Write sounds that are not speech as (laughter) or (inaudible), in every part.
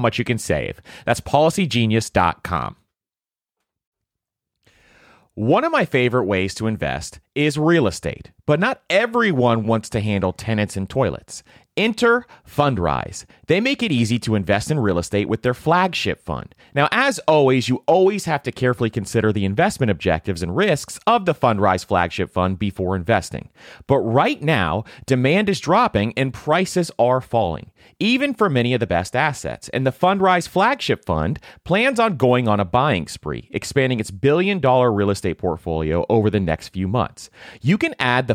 much you can save. That's policygenius.com. One of my favorite ways to invest is real estate, but not everyone wants to handle tenants and toilets. Enter Fundrise. They make it easy to invest in real estate with their flagship fund. Now, as always, you always have to carefully consider the investment objectives and risks of the Fundrise flagship fund before investing. But right now, demand is dropping and prices are falling, even for many of the best assets. And the Fundrise flagship fund plans on going on a buying spree, expanding its billion dollar real estate portfolio over the next few months. You can add the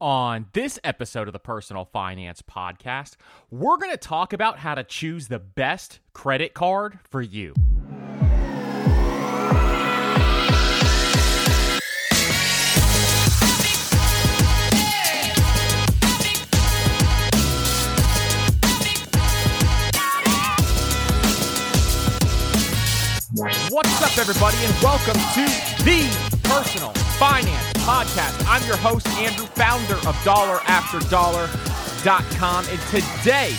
On this episode of the Personal Finance Podcast, we're going to talk about how to choose the best credit card for you. What's up, everybody, and welcome to the Personal Finance Podcast. I'm your host, Andrew, founder of DollarAfterDollar.com. And today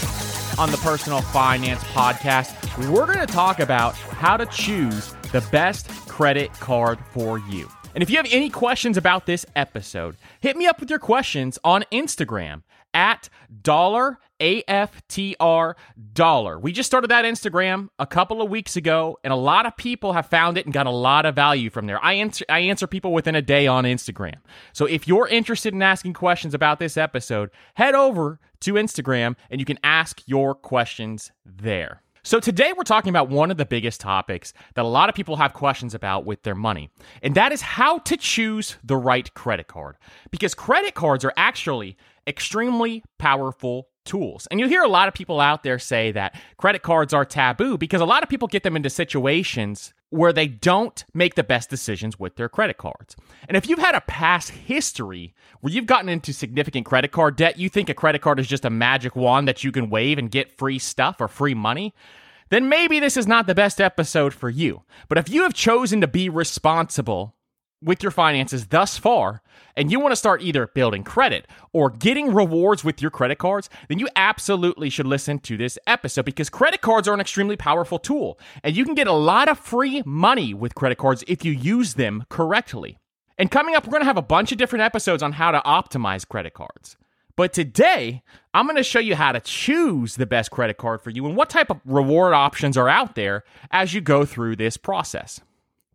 on the Personal Finance Podcast, we're going to talk about how to choose the best credit card for you. And if you have any questions about this episode, hit me up with your questions on Instagram at dollar AFTR dollar. We just started that Instagram a couple of weeks ago, and a lot of people have found it and got a lot of value from there. I answer I answer people within a day on Instagram. So if you're interested in asking questions about this episode, head over to Instagram and you can ask your questions there. So, today we're talking about one of the biggest topics that a lot of people have questions about with their money, and that is how to choose the right credit card. Because credit cards are actually extremely powerful tools. And you hear a lot of people out there say that credit cards are taboo because a lot of people get them into situations where they don't make the best decisions with their credit cards. And if you've had a past history where you've gotten into significant credit card debt, you think a credit card is just a magic wand that you can wave and get free stuff or free money, then maybe this is not the best episode for you. But if you have chosen to be responsible with your finances thus far and you want to start either building credit or getting rewards with your credit cards, then you absolutely should listen to this episode because credit cards are an extremely powerful tool and you can get a lot of free money with credit cards if you use them correctly. And coming up, we're going to have a bunch of different episodes on how to optimize credit cards. But today, I'm going to show you how to choose the best credit card for you and what type of reward options are out there as you go through this process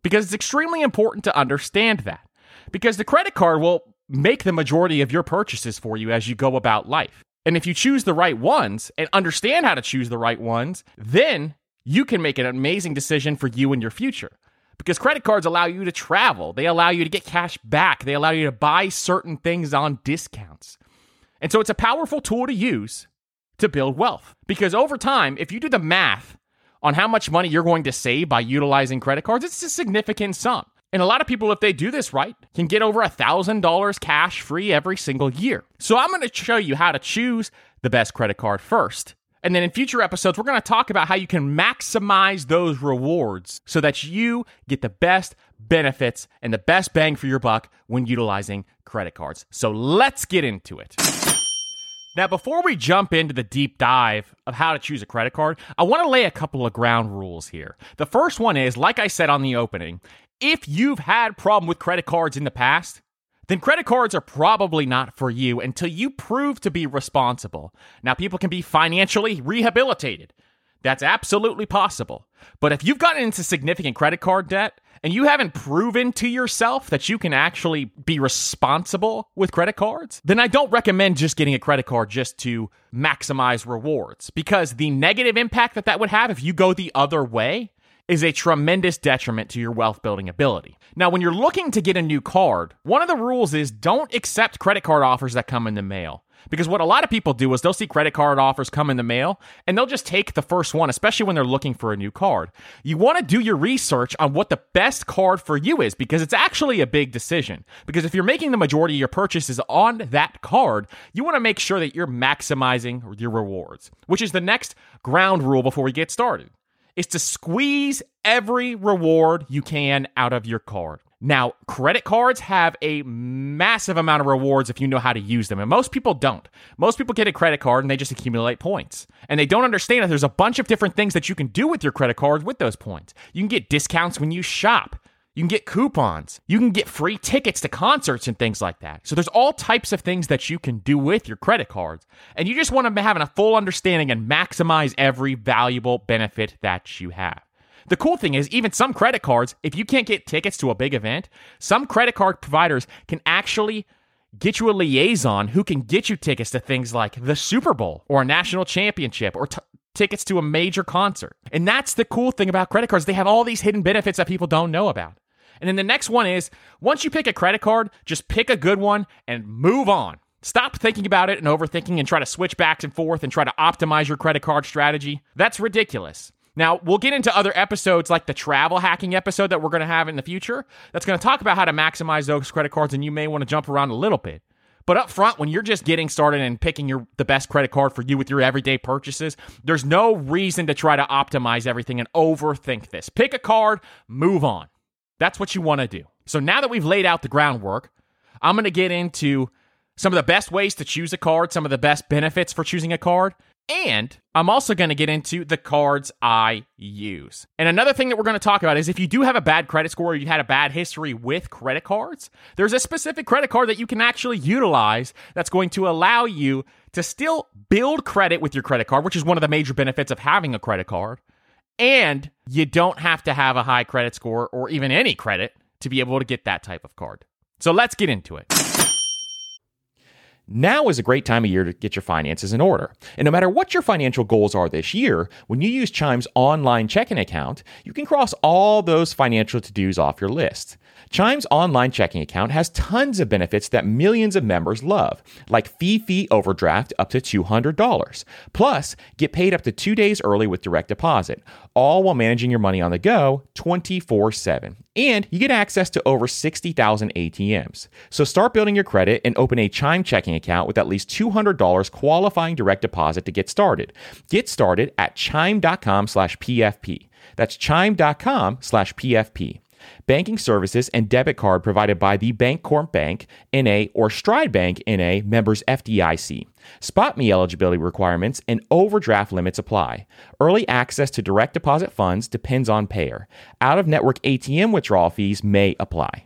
because it's extremely important to understand that. Because the credit card will make the majority of your purchases for you as you go about life. And if you choose the right ones and understand how to choose the right ones, then you can make an amazing decision for you and your future. Because credit cards allow you to travel, they allow you to get cash back, they allow you to buy certain things on discounts. And so it's a powerful tool to use to build wealth. Because over time, if you do the math on how much money you're going to save by utilizing credit cards, it's a significant sum. And a lot of people, if they do this right, can get over $1,000 cash free every single year. So I'm going to show you how to choose the best credit card first. And then in future episodes, we're going to talk about how you can maximize those rewards so that you get the best benefits and the best bang for your buck when utilizing credit cards. So let's get into it. Now, before we jump into the deep dive of how to choose a credit card, I want to lay a couple of ground rules here. The first one is, like I said on the opening, if you've had problem with credit cards in the past, then credit cards are probably not for you until you prove to be responsible. Now, people can be financially rehabilitated. That's absolutely possible. But if you've gotten into significant credit card debt and you haven't proven to yourself that you can actually be responsible with credit cards, then I don't recommend just getting a credit card just to maximize rewards because the negative impact that that would have if you go the other way is a tremendous detriment to your wealth building ability. Now, when you're looking to get a new card, one of the rules is don't accept credit card offers that come in the mail. Because what a lot of people do is they'll see credit card offers come in the mail and they'll just take the first one, especially when they're looking for a new card. You want to do your research on what the best card for you is because it's actually a big decision. Because if you're making the majority of your purchases on that card, you want to make sure that you're maximizing your rewards, which is the next ground rule before we get started is to squeeze every reward you can out of your card. Now, credit cards have a massive amount of rewards if you know how to use them, and most people don't. Most people get a credit card and they just accumulate points. And they don't understand that there's a bunch of different things that you can do with your credit cards with those points. You can get discounts when you shop. You can get coupons. You can get free tickets to concerts and things like that. So there's all types of things that you can do with your credit cards. And you just want to have a full understanding and maximize every valuable benefit that you have. The cool thing is, even some credit cards, if you can't get tickets to a big event, some credit card providers can actually get you a liaison who can get you tickets to things like the Super Bowl or a national championship or t- tickets to a major concert. And that's the cool thing about credit cards. They have all these hidden benefits that people don't know about. And then the next one is once you pick a credit card, just pick a good one and move on. Stop thinking about it and overthinking and try to switch back and forth and try to optimize your credit card strategy. That's ridiculous. Now, we'll get into other episodes like the travel hacking episode that we're going to have in the future. That's going to talk about how to maximize those credit cards, and you may want to jump around a little bit. But up front, when you're just getting started and picking your the best credit card for you with your everyday purchases, there's no reason to try to optimize everything and overthink this. Pick a card, move on. That's what you want to do. So now that we've laid out the groundwork, I'm going to get into some of the best ways to choose a card, some of the best benefits for choosing a card, and I'm also going to get into the cards I use. And another thing that we're going to talk about is if you do have a bad credit score or you had a bad history with credit cards, there's a specific credit card that you can actually utilize that's going to allow you to still build credit with your credit card, which is one of the major benefits of having a credit card and you don't have to have a high credit score or even any credit to be able to get that type of card. So let's get into it. Now is a great time of year to get your finances in order. And no matter what your financial goals are this year, when you use Chime's online checking account, you can cross all those financial to dos off your list. Chime's online checking account has tons of benefits that millions of members love, like fee fee overdraft up to $200. Plus, get paid up to two days early with direct deposit, all while managing your money on the go 24 7. And you get access to over 60,000 ATMs. So start building your credit and open a Chime checking account with at least $200 qualifying direct deposit to get started. Get started at chime.com slash PFP. That's chime.com slash PFP. Banking services and debit card provided by the Bancorp Bank, NA, or Stride Bank, NA, members FDIC. SpotMe eligibility requirements and overdraft limits apply. Early access to direct deposit funds depends on payer. Out of network ATM withdrawal fees may apply.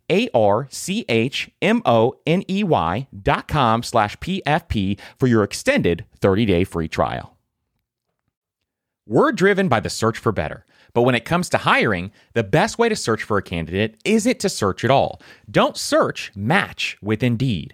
A R C H M O N E Y dot com slash PFP for your extended 30 day free trial. We're driven by the search for better. But when it comes to hiring, the best way to search for a candidate isn't to search at all. Don't search, match with Indeed.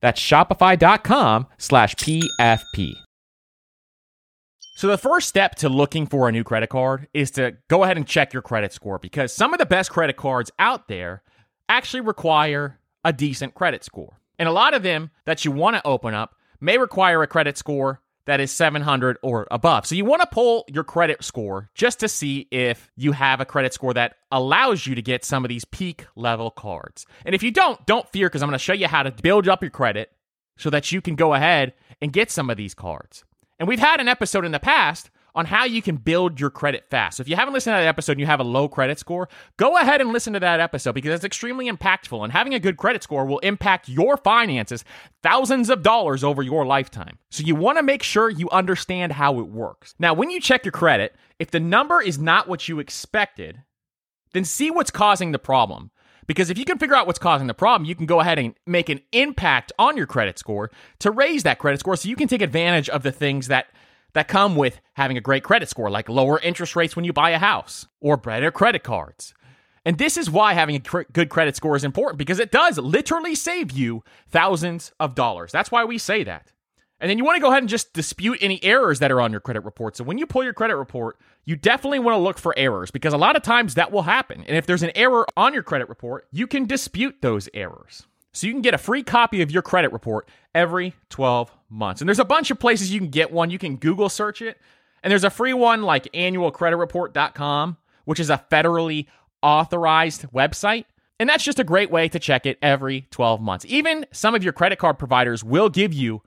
That's shopify.com slash PFP. So, the first step to looking for a new credit card is to go ahead and check your credit score because some of the best credit cards out there actually require a decent credit score. And a lot of them that you want to open up may require a credit score that is 700 or above. So you want to pull your credit score just to see if you have a credit score that allows you to get some of these peak level cards. And if you don't, don't fear because I'm going to show you how to build up your credit so that you can go ahead and get some of these cards. And we've had an episode in the past on how you can build your credit fast. So if you haven't listened to that episode and you have a low credit score, go ahead and listen to that episode because it's extremely impactful. And having a good credit score will impact your finances thousands of dollars over your lifetime. So you want to make sure you understand how it works. Now, when you check your credit, if the number is not what you expected, then see what's causing the problem. Because if you can figure out what's causing the problem, you can go ahead and make an impact on your credit score to raise that credit score so you can take advantage of the things that that come with having a great credit score, like lower interest rates when you buy a house or better credit cards. And this is why having a cr- good credit score is important because it does literally save you thousands of dollars. That's why we say that. And then you want to go ahead and just dispute any errors that are on your credit report. So when you pull your credit report, you definitely want to look for errors because a lot of times that will happen. And if there's an error on your credit report, you can dispute those errors. So you can get a free copy of your credit report every 12 months. And there's a bunch of places you can get one. You can Google search it. And there's a free one like annualcreditreport.com, which is a federally authorized website. And that's just a great way to check it every 12 months. Even some of your credit card providers will give you,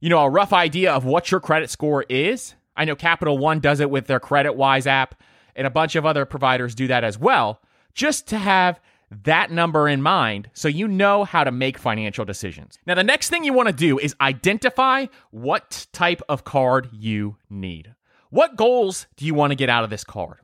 you know, a rough idea of what your credit score is. I know Capital One does it with their CreditWise app, and a bunch of other providers do that as well, just to have that number in mind so you know how to make financial decisions. Now, the next thing you want to do is identify what type of card you need. What goals do you want to get out of this card?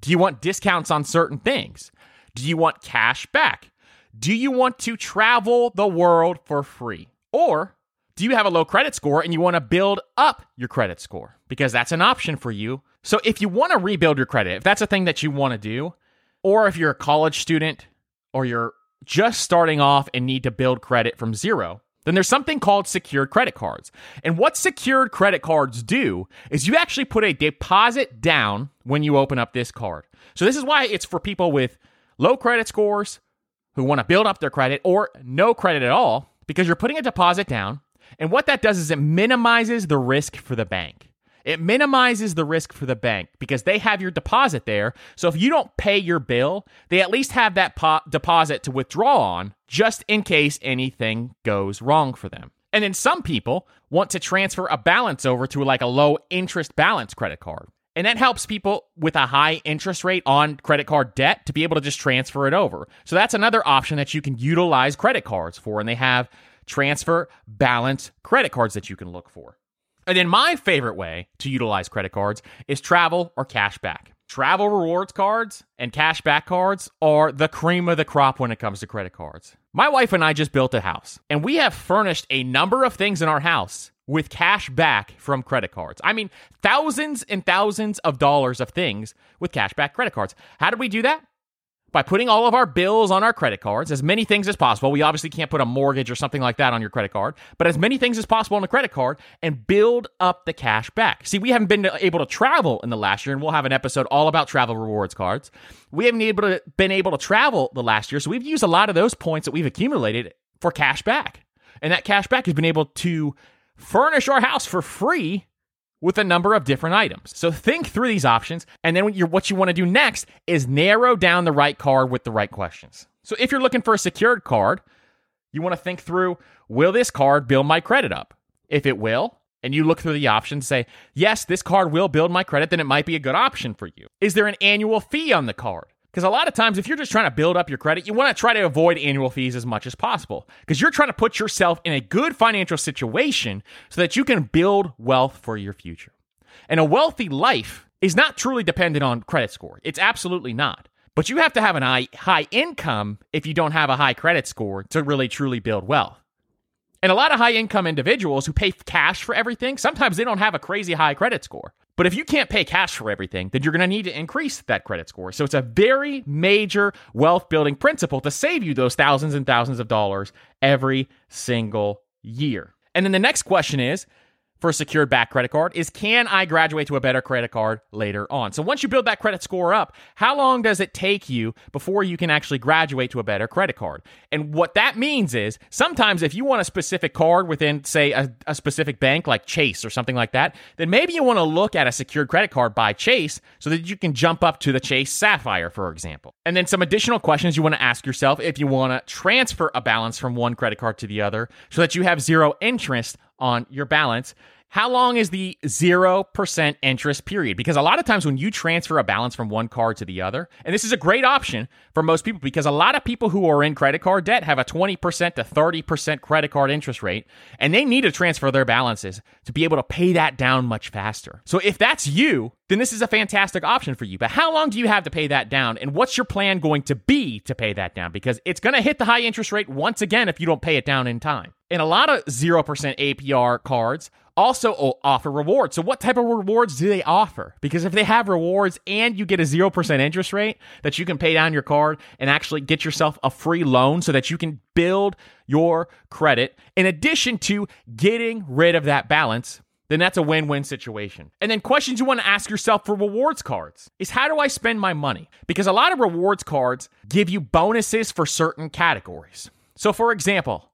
Do you want discounts on certain things? Do you want cash back? Do you want to travel the world for free? Or do you have a low credit score and you want to build up your credit score? Because that's an option for you. So if you want to rebuild your credit, if that's a thing that you want to do, or if you're a college student or you're just starting off and need to build credit from zero, then there's something called secured credit cards. And what secured credit cards do is you actually put a deposit down when you open up this card. So this is why it's for people with low credit scores who want to build up their credit or no credit at all because you're putting a deposit down. And what that does is it minimizes the risk for the bank. It minimizes the risk for the bank because they have your deposit there. So if you don't pay your bill, they at least have that po- deposit to withdraw on just in case anything goes wrong for them. And then some people want to transfer a balance over to like a low interest balance credit card. And that helps people with a high interest rate on credit card debt to be able to just transfer it over. So that's another option that you can utilize credit cards for. And they have transfer balance credit cards that you can look for. And then my favorite way to utilize credit cards is travel or cash back. Travel rewards cards and cash back cards are the cream of the crop when it comes to credit cards. My wife and I just built a house, and we have furnished a number of things in our house with cash back from credit cards. I mean, thousands and thousands of dollars of things with cash back credit cards. How did we do that? By putting all of our bills on our credit cards, as many things as possible. We obviously can't put a mortgage or something like that on your credit card, but as many things as possible on a credit card and build up the cash back. See, we haven't been able to travel in the last year, and we'll have an episode all about travel rewards cards. We haven't able to, been able to travel the last year, so we've used a lot of those points that we've accumulated for cash back. And that cash back has been able to furnish our house for free with a number of different items. So think through these options, and then what you want to do next is narrow down the right card with the right questions. So if you're looking for a secured card, you want to think through will this card build my credit up? If it will, and you look through the options, say, yes, this card will build my credit, then it might be a good option for you. Is there an annual fee on the card? Because a lot of times, if you're just trying to build up your credit, you want to try to avoid annual fees as much as possible because you're trying to put yourself in a good financial situation so that you can build wealth for your future. And a wealthy life is not truly dependent on credit score. It's absolutely not. But you have to have an high, high income if you don't have a high credit score to really truly build wealth. And a lot of high income individuals who pay cash for everything, sometimes they don't have a crazy high credit score. But if you can't pay cash for everything, then you're going to need to increase that credit score. So it's a very major wealth building principle to save you those thousands and thousands of dollars every single year. And then the next question is for a secured back credit card is can I graduate to a better credit card later on? So once you build that credit score up, how long does it take you before you can actually graduate to a better credit card? And what that means is sometimes if you want a specific card within, say, a, a specific bank like Chase or something like that, then maybe you want to look at a secured credit card by Chase so that you can jump up to the Chase Sapphire, for example. And then some additional questions you want to ask yourself if you want to transfer a balance from one credit card to the other so that you have zero interest on your balance. How long is the 0% interest period? Because a lot of times when you transfer a balance from one card to the other, and this is a great option for most people because a lot of people who are in credit card debt have a 20% to 30% credit card interest rate, and they need to transfer their balances to be able to pay that down much faster. So if that's you, then this is a fantastic option for you. But how long do you have to pay that down? And what's your plan going to be to pay that down? Because it's going to hit the high interest rate once again if you don't pay it down in time. And a lot of 0% APR cards also offer rewards. So, what type of rewards do they offer? Because if they have rewards and you get a 0% interest rate that you can pay down your card and actually get yourself a free loan so that you can build your credit, in addition to getting rid of that balance, then that's a win win situation. And then, questions you want to ask yourself for rewards cards is how do I spend my money? Because a lot of rewards cards give you bonuses for certain categories. So, for example,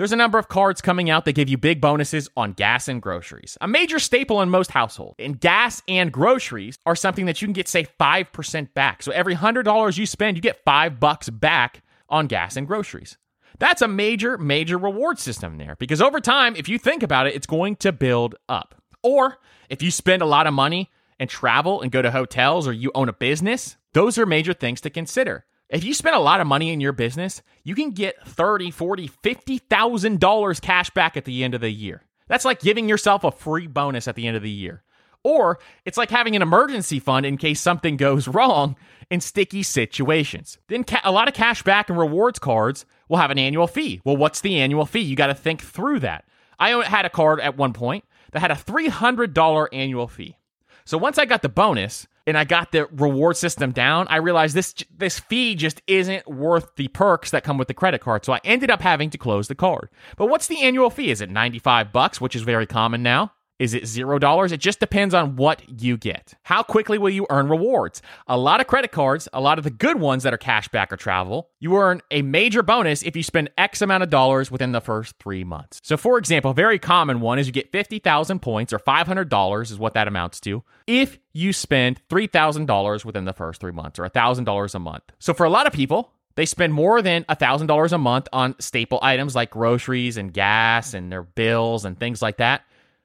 there's a number of cards coming out that give you big bonuses on gas and groceries, a major staple in most households. And gas and groceries are something that you can get, say, 5% back. So every $100 you spend, you get 5 bucks back on gas and groceries. That's a major, major reward system there because over time, if you think about it, it's going to build up. Or if you spend a lot of money and travel and go to hotels or you own a business, those are major things to consider. If you spend a lot of money in your business, you can get 30, 40, 50,000 dollars cash back at the end of the year. That's like giving yourself a free bonus at the end of the year. Or it's like having an emergency fund in case something goes (laughs) wrong in sticky situations. Then ca- a lot of cash back and rewards cards will have an annual fee. Well, what's the annual fee? You got to think through that. I had a card at one point that had a $300 annual fee. So once I got the bonus, and I got the reward system down, I realized this this fee just isn't worth the perks that come with the credit card. So I ended up having to close the card. But what's the annual fee? Is it 95 bucks, which is very common now? Is it $0? It just depends on what you get. How quickly will you earn rewards? A lot of credit cards, a lot of the good ones that are cashback or travel, you earn a major bonus if you spend X amount of dollars within the first three months. So, for example, a very common one is you get 50,000 points or $500 is what that amounts to if you spend $3,000 within the first three months or $1,000 a month. So, for a lot of people, they spend more than $1,000 a month on staple items like groceries and gas and their bills and things like that.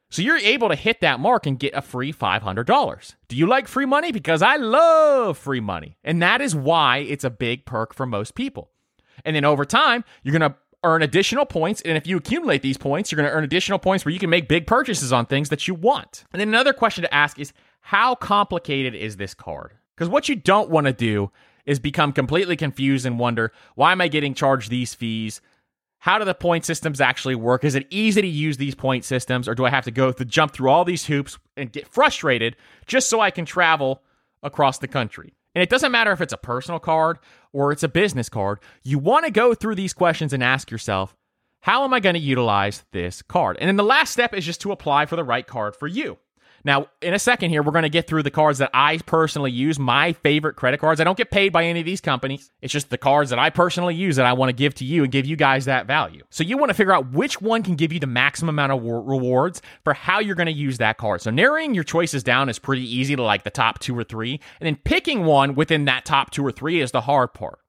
So you're able to hit that mark and get a free $500. Do you like free money? Because I love free money. And that is why it's a big perk for most people. And then over time, you're going to earn additional points. And if you accumulate these points, you're going to earn additional points where you can make big purchases on things that you want. And then another question to ask is how complicated is this card? Because what you don't want to do is become completely confused and wonder why am I getting charged these fees? How do the point systems actually work? Is it easy to use these point systems, or do I have to go to jump through all these hoops and get frustrated just so I can travel across the country? And it doesn't matter if it's a personal card or it's a business card. You want to go through these questions and ask yourself, how am I going to utilize this card? And then the last step is just to apply for the right card for you. Now, in a second here, we're going to get through the cards that I personally use, my favorite credit cards. I don't get paid by any of these companies. It's just the cards that I personally use that I want to give to you and give you guys that value. So you want to figure out which one can give you the maximum amount of rewards for how you're going to use that card. So narrowing your choices down is pretty easy to like the top two or three. And then picking one within that top two or three is the hard part.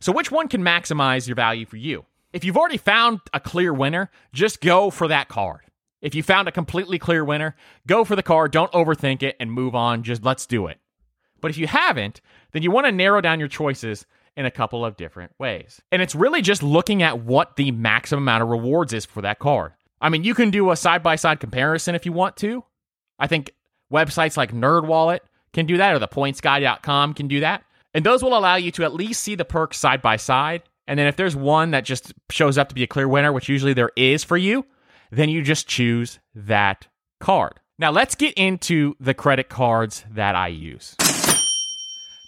So which one can maximize your value for you? If you've already found a clear winner, just go for that card. If you found a completely clear winner, go for the car, don't overthink it, and move on. Just let's do it. But if you haven't, then you want to narrow down your choices in a couple of different ways. And it's really just looking at what the maximum amount of rewards is for that card. I mean, you can do a side by side comparison if you want to. I think websites like NerdWallet can do that, or the pointsguy.com can do that. And those will allow you to at least see the perks side by side. And then if there's one that just shows up to be a clear winner, which usually there is for you, then you just choose that card. Now, let's get into the credit cards that I use.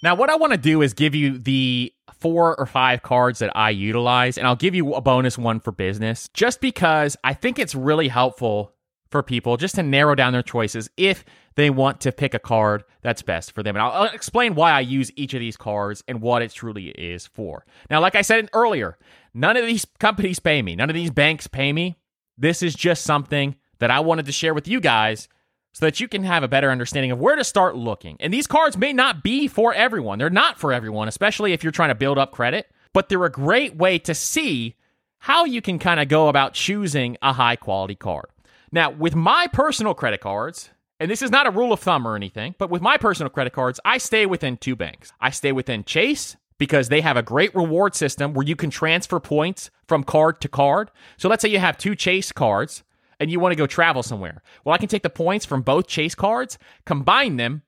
Now, what I want to do is give you the four or five cards that I utilize, and I'll give you a bonus one for business just because I think it's really helpful for people just to narrow down their choices if they want to pick a card that's best for them. And I'll, explain why I use each of these cards and what it truly is for. Now, like I said earlier, none of these companies pay me, none of these banks pay me. This is just something that I wanted to share with you guys so that you can have a better understanding of where to start looking. And these cards may not be for everyone. They're not for everyone, especially if you're trying to build up credit, but they're a great way to see how you can kind of go about choosing a high quality card. Now, with my personal credit cards, and this is not a rule of thumb or anything, but with my personal credit cards, I stay within two banks. I stay within Chase because they have a great reward system where you can transfer points from card to card. So let's say you have two Chase cards and you want to go travel somewhere. Well, I can take the points from both Chase cards, combine them,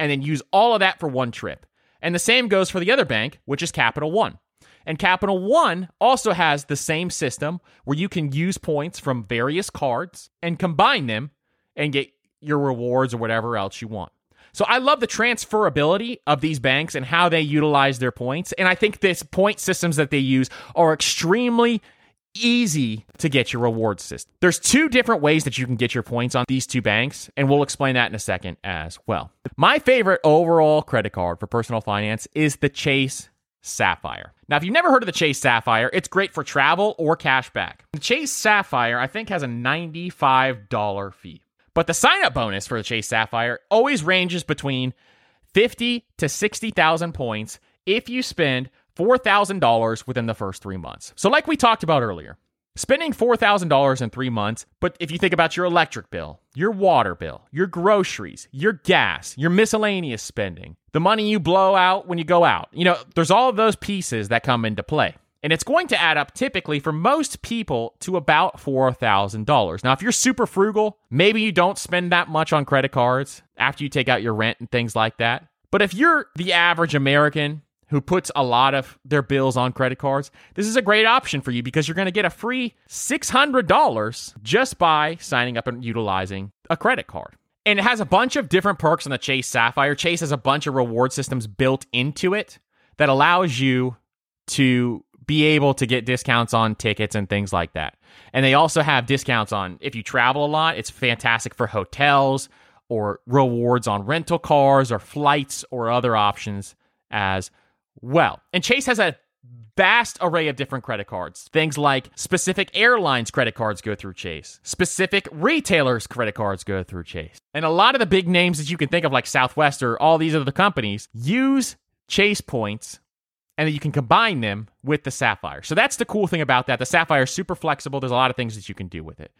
and then use all of that for one trip. And the same goes for the other bank, which is Capital One. And Capital One also has the same system where you can use points from various cards and combine them and get your rewards or whatever else you want. So I love the transferability of these banks and how they utilize their points. And I think this point systems that they use are extremely easy to get your reward system. There's two different ways that you can get your points on these two banks, and we'll explain that in a second as well. My favorite overall credit card for personal finance is the Chase Sapphire. Now, if you've never heard of the Chase Sapphire, it's great for travel or cash back. The Chase Sapphire, I think, has a $95 fee. But the sign up bonus for the Chase Sapphire always ranges between 50 to 60,000 points if you spend $4,000 within the first three months. So, like we talked about earlier, spending $4,000 in three months, but if you think about your electric bill, your water bill, your groceries, your gas, your miscellaneous spending, the money you blow out when you go out, you know, there's all of those pieces that come into play. And it's going to add up typically for most people to about $4,000. Now, if you're super frugal, maybe you don't spend that much on credit cards after you take out your rent and things like that. But if you're the average American who puts a lot of their bills on credit cards, this is a great option for you because you're going to get a free $600 just by signing up and utilizing a credit card. And it has a bunch of different perks on the Chase Sapphire. Chase has a bunch of reward systems built into it that allows you to be able to get discounts on tickets and things like that. And they also have discounts on if you travel a lot, it's fantastic for hotels or rewards on rental cars or flights or other options as well. And Chase has a vast array of different credit cards. Things like specific airlines credit cards go through Chase. Specific retailers credit cards go through Chase. And a lot of the big names that you can think of like Southwest or all these other companies use Chase points and then you can combine them with the Sapphire. So that's the cool thing about that. The Sapphire is super flexible. There's a lot of things that you can do with it.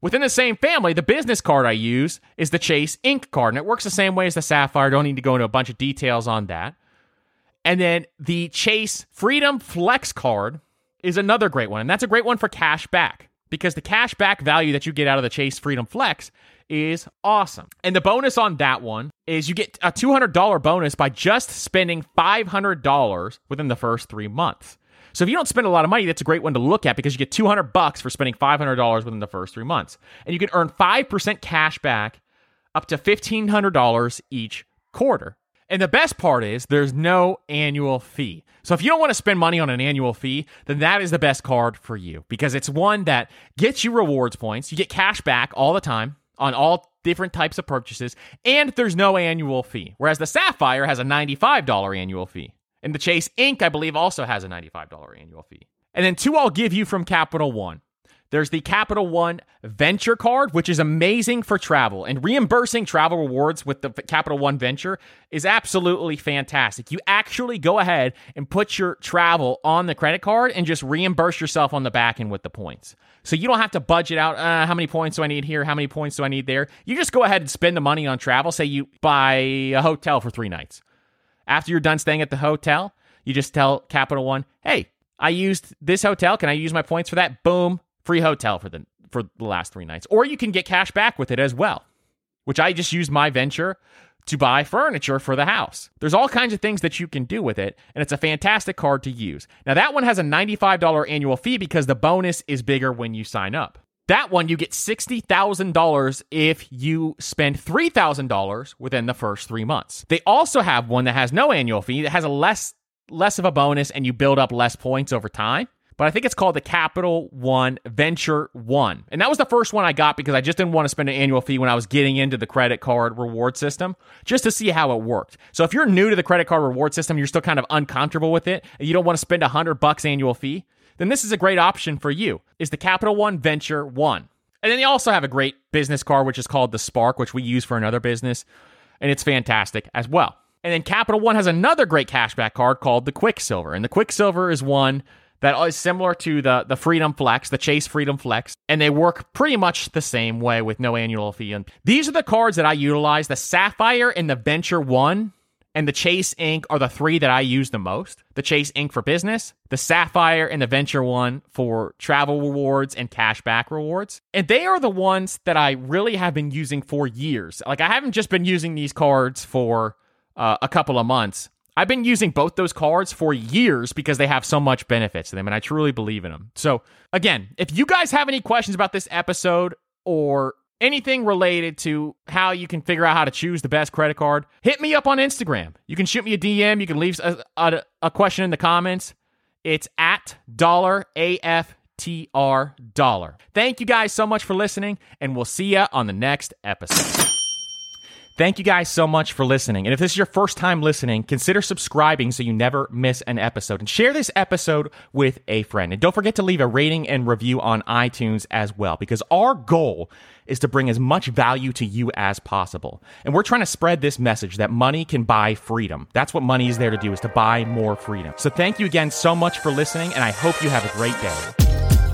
Within the same family, the business card I use is the Chase Ink card, and it works the same way as the Sapphire. Don't need to go into a bunch of details on that. And then the Chase Freedom Flex card is another great one, and that's a great one for cash back because the cash back value that you get out of the Chase Freedom Flex is awesome. And the bonus on that one is you get a $200 bonus by just spending $500 within the first three months. So if you don't spend a lot of money, that's a great one to look at because you get 200 bucks for spending $500 within the first three months. And you can earn 5% cash back up to $1,500 each quarter. And the best part is there's no annual fee. So if you don't want to spend money on an annual fee, then that is the best card for you because it's one that gets you rewards points. You get cash back all the time on all different types of purchases, and there's no annual fee. Whereas the Sapphire has a $95 annual fee. And the Chase Ink, I believe, also has a $95 annual fee. And then two I'll give you from Capital One. There's the Capital One Venture Card, which is amazing for travel. And reimbursing travel rewards with the Capital One Venture is absolutely fantastic. You actually go ahead and put your travel on the credit card and just reimburse yourself on the back end with the points. So you don't have to budget out uh, how many points do I need here, how many points do I need there. You just go ahead and spend the money on travel. Say you buy a hotel for three nights. After you're done staying at the hotel, you just tell Capital One, hey, I used this hotel. Can I use my points for that? Boom free hotel for the for the last three nights, or you can get cash back with it as well. Which I just use my venture to buy furniture for the house. There's all kinds of things that you can do with it, and it's a fantastic card to use. Now, that one has a $95 annual fee because the bonus is bigger when you sign up. That one, you get $60,000 if you spend $3,000 within the first three months. They also have one that has no annual fee, that has a less less of a bonus and you build up less points over time but I think it's called the Capital One Venture One. And that was the first one I got because I just didn't want to spend an annual fee when I was getting into the credit card reward system just to see how it worked. So if you're new to the credit card reward system, you're still kind of uncomfortable with it, and you don't want to spend a hundred bucks annual fee, then this is a great option for you. Is the Capital One Venture One. And then they also have a great business card, which is called the Spark, which we use for another business. And it's fantastic as well. And then Capital One has another great cashback card called the Quicksilver. And the Quicksilver is one that is similar to the the Freedom Flex, the Chase Freedom Flex, and they work pretty much the same way with no annual fee. And these are the cards that I utilize. The Sapphire and the Venture One and the Chase Ink are the three that I use the most. The Chase Ink for business, the Sapphire and the Venture One for travel rewards and cashback rewards. And they are the ones that I really have been using for years. Like I haven't just been using these cards for uh, a couple of months. I've been using both those cards for years because they have so much benefits to them, and I truly believe in them. So, again, if you guys have any questions about this episode or anything related to how you can figure out how to choose the best credit card, hit me up on Instagram. You can shoot me a DM. You can leave a, a, a question in the comments. It's at dollar AFTR dollar. Thank you guys so much for listening, and we'll see you on the next episode. Thank you guys so much for listening. And if this is your first time listening, consider subscribing so you never miss an episode. And share this episode with a friend. And don't forget to leave a rating and review on iTunes as well, because our goal is to bring as much value to you as possible. And we're trying to spread this message that money can buy freedom. That's what money is there to do, is to buy more freedom. So thank you again so much for listening, and I hope you have a great day.